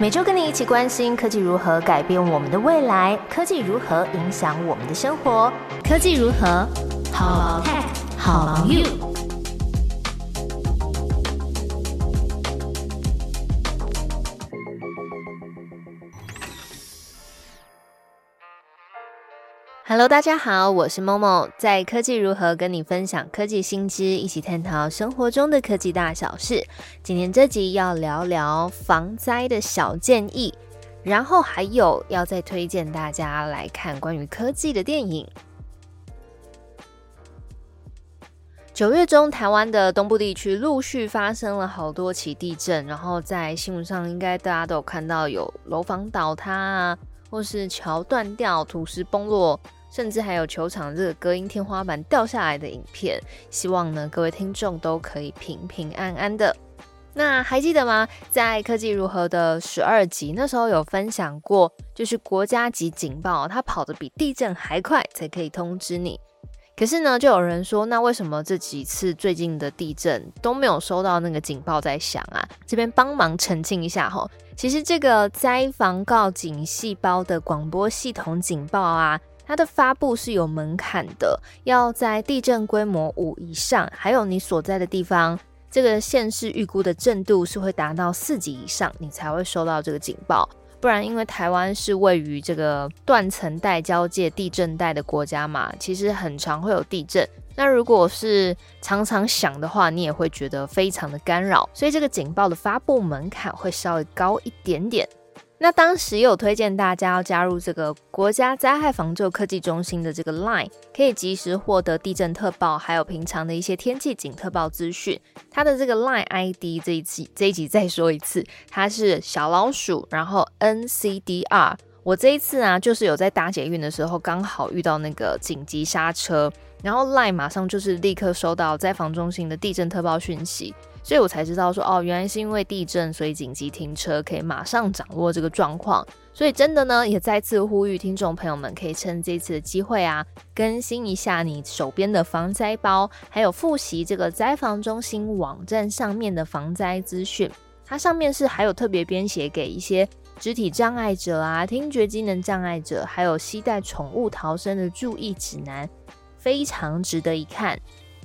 每周跟你一起关心科技如何改变我们的未来，科技如何影响我们的生活，科技如何好 tech 好 you。Hello，大家好，我是 Momo，在科技如何跟你分享科技新知，一起探讨生活中的科技大小事。今天这集要聊聊防灾的小建议，然后还有要再推荐大家来看关于科技的电影。九月中，台湾的东部地区陆续发生了好多起地震，然后在新闻上应该大家都有看到有楼房倒塌啊，或是桥断掉、土石崩落。甚至还有球场这个隔音天花板掉下来的影片，希望呢各位听众都可以平平安安的。那还记得吗？在科技如何的十二集那时候有分享过，就是国家级警报，它跑得比地震还快才可以通知你。可是呢，就有人说，那为什么这几次最近的地震都没有收到那个警报在响啊？这边帮忙澄清一下哈，其实这个灾防告警细胞的广播系统警报啊。它的发布是有门槛的，要在地震规模五以上，还有你所在的地方，这个县市预估的震度是会达到四级以上，你才会收到这个警报。不然，因为台湾是位于这个断层带交界地震带的国家嘛，其实很常会有地震。那如果是常常响的话，你也会觉得非常的干扰，所以这个警报的发布门槛会稍微高一点点。那当时有推荐大家要加入这个国家灾害防救科技中心的这个 Line，可以及时获得地震特报，还有平常的一些天气警特报资讯。它的这个 Line ID 这一期这一集再说一次，它是小老鼠，然后 NCDR。我这一次啊，就是有在搭捷运的时候，刚好遇到那个紧急刹车，然后 Line 马上就是立刻收到灾防中心的地震特报讯息。所以我才知道说哦，原来是因为地震，所以紧急停车，可以马上掌握这个状况。所以真的呢，也再次呼吁听众朋友们，可以趁这次的机会啊，更新一下你手边的防灾包，还有复习这个灾防中心网站上面的防灾资讯。它上面是还有特别编写给一些肢体障碍者啊、听觉机能障碍者，还有携带宠物逃生的注意指南，非常值得一看。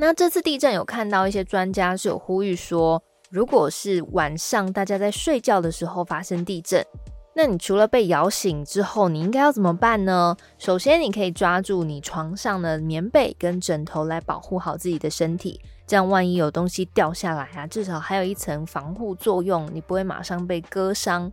那这次地震有看到一些专家是有呼吁说，如果是晚上大家在睡觉的时候发生地震，那你除了被摇醒之后，你应该要怎么办呢？首先，你可以抓住你床上的棉被跟枕头来保护好自己的身体，这样万一有东西掉下来啊，至少还有一层防护作用，你不会马上被割伤。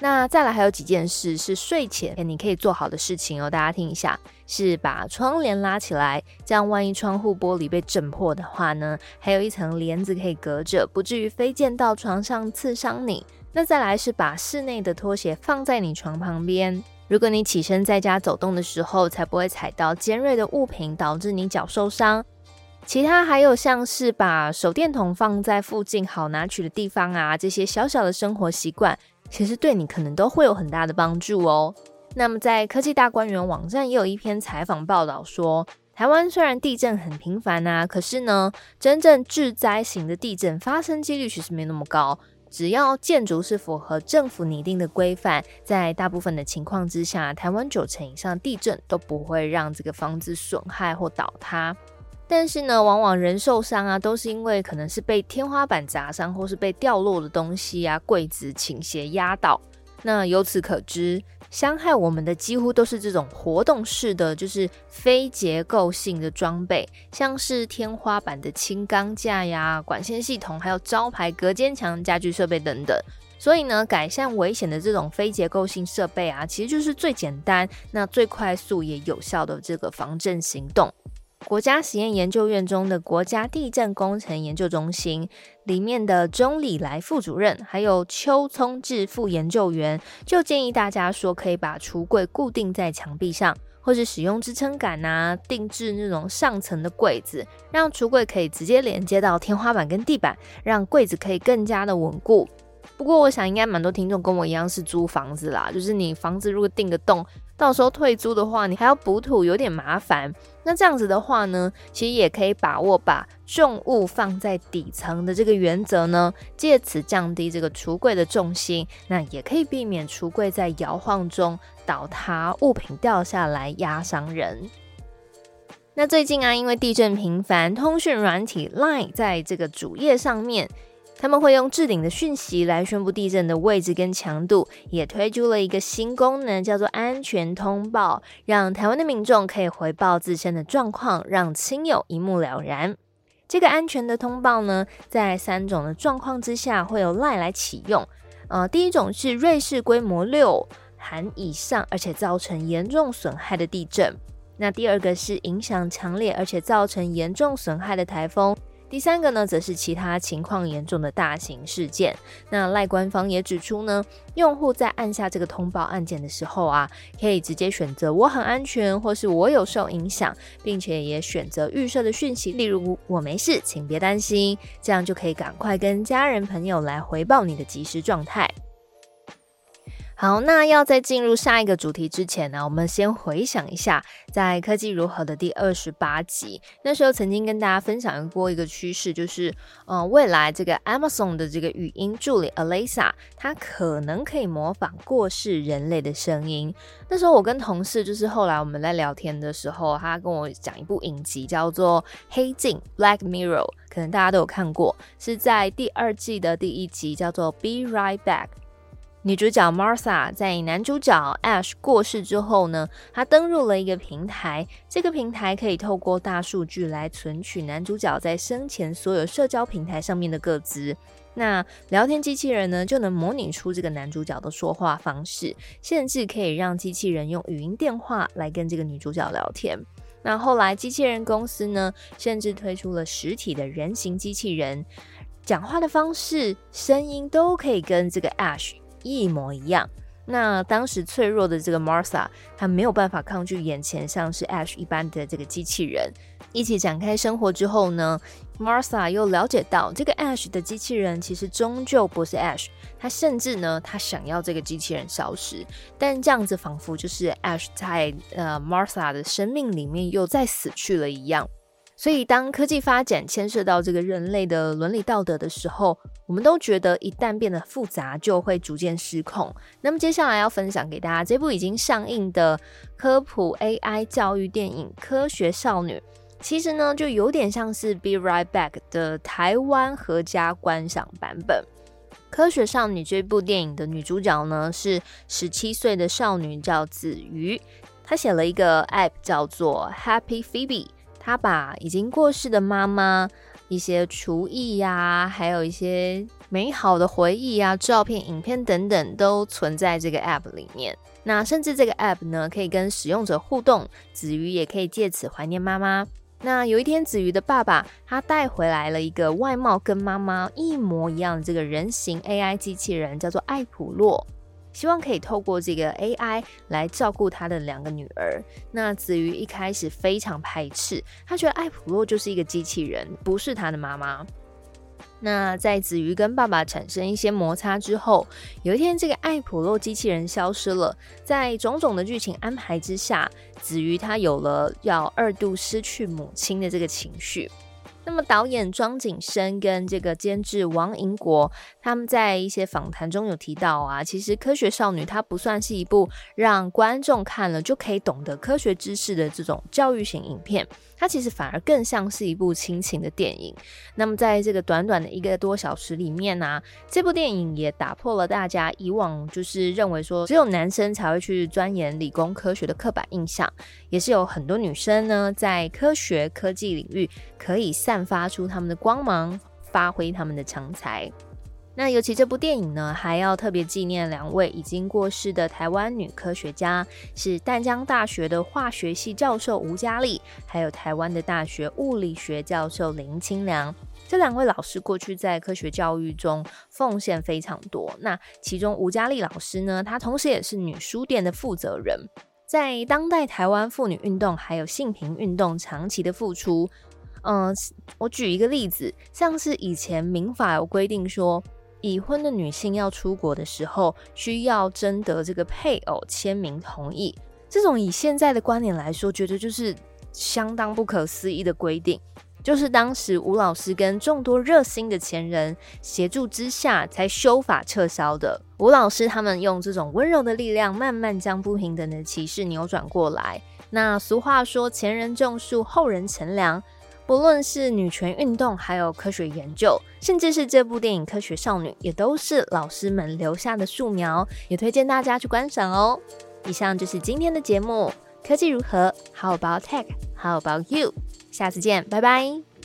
那再来还有几件事是睡前你可以做好的事情哦，大家听一下，是把窗帘拉起来，这样万一窗户玻璃被震破的话呢，还有一层帘子可以隔着，不至于飞溅到床上刺伤你。那再来是把室内的拖鞋放在你床旁边，如果你起身在家走动的时候，才不会踩到尖锐的物品，导致你脚受伤。其他还有像是把手电筒放在附近好拿取的地方啊，这些小小的生活习惯。其实对你可能都会有很大的帮助哦。那么在科技大观园网站也有一篇采访报道说，台湾虽然地震很频繁啊，可是呢，真正致灾型的地震发生几率其实没那么高。只要建筑是符合政府拟定的规范，在大部分的情况之下，台湾九成以上地震都不会让这个房子损害或倒塌。但是呢，往往人受伤啊，都是因为可能是被天花板砸伤，或是被掉落的东西啊、柜子倾斜压倒。那由此可知，伤害我们的几乎都是这种活动式的，就是非结构性的装备，像是天花板的轻钢架呀、管线系统，还有招牌、隔间墙、家具设备等等。所以呢，改善危险的这种非结构性设备啊，其实就是最简单、那最快速也有效的这个防震行动。国家实验研究院中的国家地震工程研究中心里面的钟礼来副主任，还有邱聪志副研究员，就建议大家说，可以把橱柜固定在墙壁上，或是使用支撑杆啊，定制那种上层的柜子，让橱柜可以直接连接到天花板跟地板，让柜子可以更加的稳固。不过，我想应该蛮多听众跟我一样是租房子啦，就是你房子如果定个洞。到时候退租的话，你还要补土，有点麻烦。那这样子的话呢，其实也可以把握把重物放在底层的这个原则呢，借此降低这个橱柜的重心，那也可以避免橱柜在摇晃中倒塌，物品掉下来压伤人。那最近啊，因为地震频繁，通讯软体 Line 在这个主页上面。他们会用置顶的讯息来宣布地震的位置跟强度，也推出了一个新功能，叫做安全通报，让台湾的民众可以回报自身的状况，让亲友一目了然。这个安全的通报呢，在三种的状况之下会有赖来启用。呃，第一种是瑞士规模六含以上，而且造成严重损害的地震；那第二个是影响强烈，而且造成严重损害的台风。第三个呢，则是其他情况严重的大型事件。那赖官方也指出呢，用户在按下这个通报按键的时候啊，可以直接选择我很安全，或是我有受影响，并且也选择预设的讯息，例如我没事，请别担心，这样就可以赶快跟家人朋友来回报你的即时状态。好，那要在进入下一个主题之前呢，我们先回想一下，在科技如何的第二十八集，那时候曾经跟大家分享过一个趋势，就是，呃，未来这个 Amazon 的这个语音助理 Alexa，它可能可以模仿过世人类的声音。那时候我跟同事，就是后来我们在聊天的时候，他跟我讲一部影集叫做《黑镜》（Black Mirror），可能大家都有看过，是在第二季的第一集，叫做《Be Right Back》。女主角 Martha 在男主角 Ash 过世之后呢，她登入了一个平台。这个平台可以透过大数据来存取男主角在生前所有社交平台上面的个资。那聊天机器人呢，就能模拟出这个男主角的说话方式，甚至可以让机器人用语音电话来跟这个女主角聊天。那后来机器人公司呢，甚至推出了实体的人形机器人，讲话的方式、声音都可以跟这个 Ash。一模一样。那当时脆弱的这个 Martha，她没有办法抗拒眼前像是 Ash 一般的这个机器人。一起展开生活之后呢，Martha 又了解到这个 Ash 的机器人其实终究不是 Ash。他甚至呢，他想要这个机器人消失，但这样子仿佛就是 Ash 在呃 Martha 的生命里面又再死去了一样。所以，当科技发展牵涉到这个人类的伦理道德的时候，我们都觉得一旦变得复杂，就会逐渐失控。那么，接下来要分享给大家这部已经上映的科普 AI 教育电影《科学少女》，其实呢，就有点像是《Be Right Back》的台湾合家观赏版本。《科学少女》这部电影的女主角呢，是十七岁的少女，叫子瑜，她写了一个 App 叫做 Happy Phoebe。她把已经过世的妈妈一些厨艺呀，还有一些美好的回忆啊、照片、影片等等，都存在这个 App 里面。那甚至这个 App 呢，可以跟使用者互动，子瑜也可以借此怀念妈妈。那有一天，子瑜的爸爸他带回来了一个外貌跟妈妈一模一样的这个人形 AI 机器人，叫做艾普洛。希望可以透过这个 AI 来照顾他的两个女儿。那子瑜一开始非常排斥，他觉得艾普洛就是一个机器人，不是他的妈妈。那在子瑜跟爸爸产生一些摩擦之后，有一天这个艾普洛机器人消失了。在种种的剧情安排之下，子瑜他有了要二度失去母亲的这个情绪。那么，导演庄景生跟这个监制王银国，他们在一些访谈中有提到啊，其实《科学少女》它不算是一部让观众看了就可以懂得科学知识的这种教育型影片。它其实反而更像是一部亲情的电影。那么，在这个短短的一个多小时里面呢，这部电影也打破了大家以往就是认为说只有男生才会去钻研理工科学的刻板印象，也是有很多女生呢在科学科技领域可以散发出他们的光芒，发挥他们的长才。那尤其这部电影呢，还要特别纪念两位已经过世的台湾女科学家，是淡江大学的化学系教授吴嘉丽，还有台湾的大学物理学教授林清良。这两位老师过去在科学教育中奉献非常多。那其中吴嘉丽老师呢，她同时也是女书店的负责人，在当代台湾妇女运动还有性平运动长期的付出。嗯，我举一个例子，像是以前民法有规定说。已婚的女性要出国的时候，需要征得这个配偶签名同意。这种以现在的观点来说，觉得就是相当不可思议的规定。就是当时吴老师跟众多热心的前人协助之下，才修法撤销的。吴老师他们用这种温柔的力量，慢慢将不平等的歧视扭转过来。那俗话说，前人种树，后人乘凉。不论是女权运动，还有科学研究，甚至是这部电影《科学少女》，也都是老师们留下的素描，也推荐大家去观赏哦。以上就是今天的节目，科技如何？How about tech？How about you？下次见，拜拜。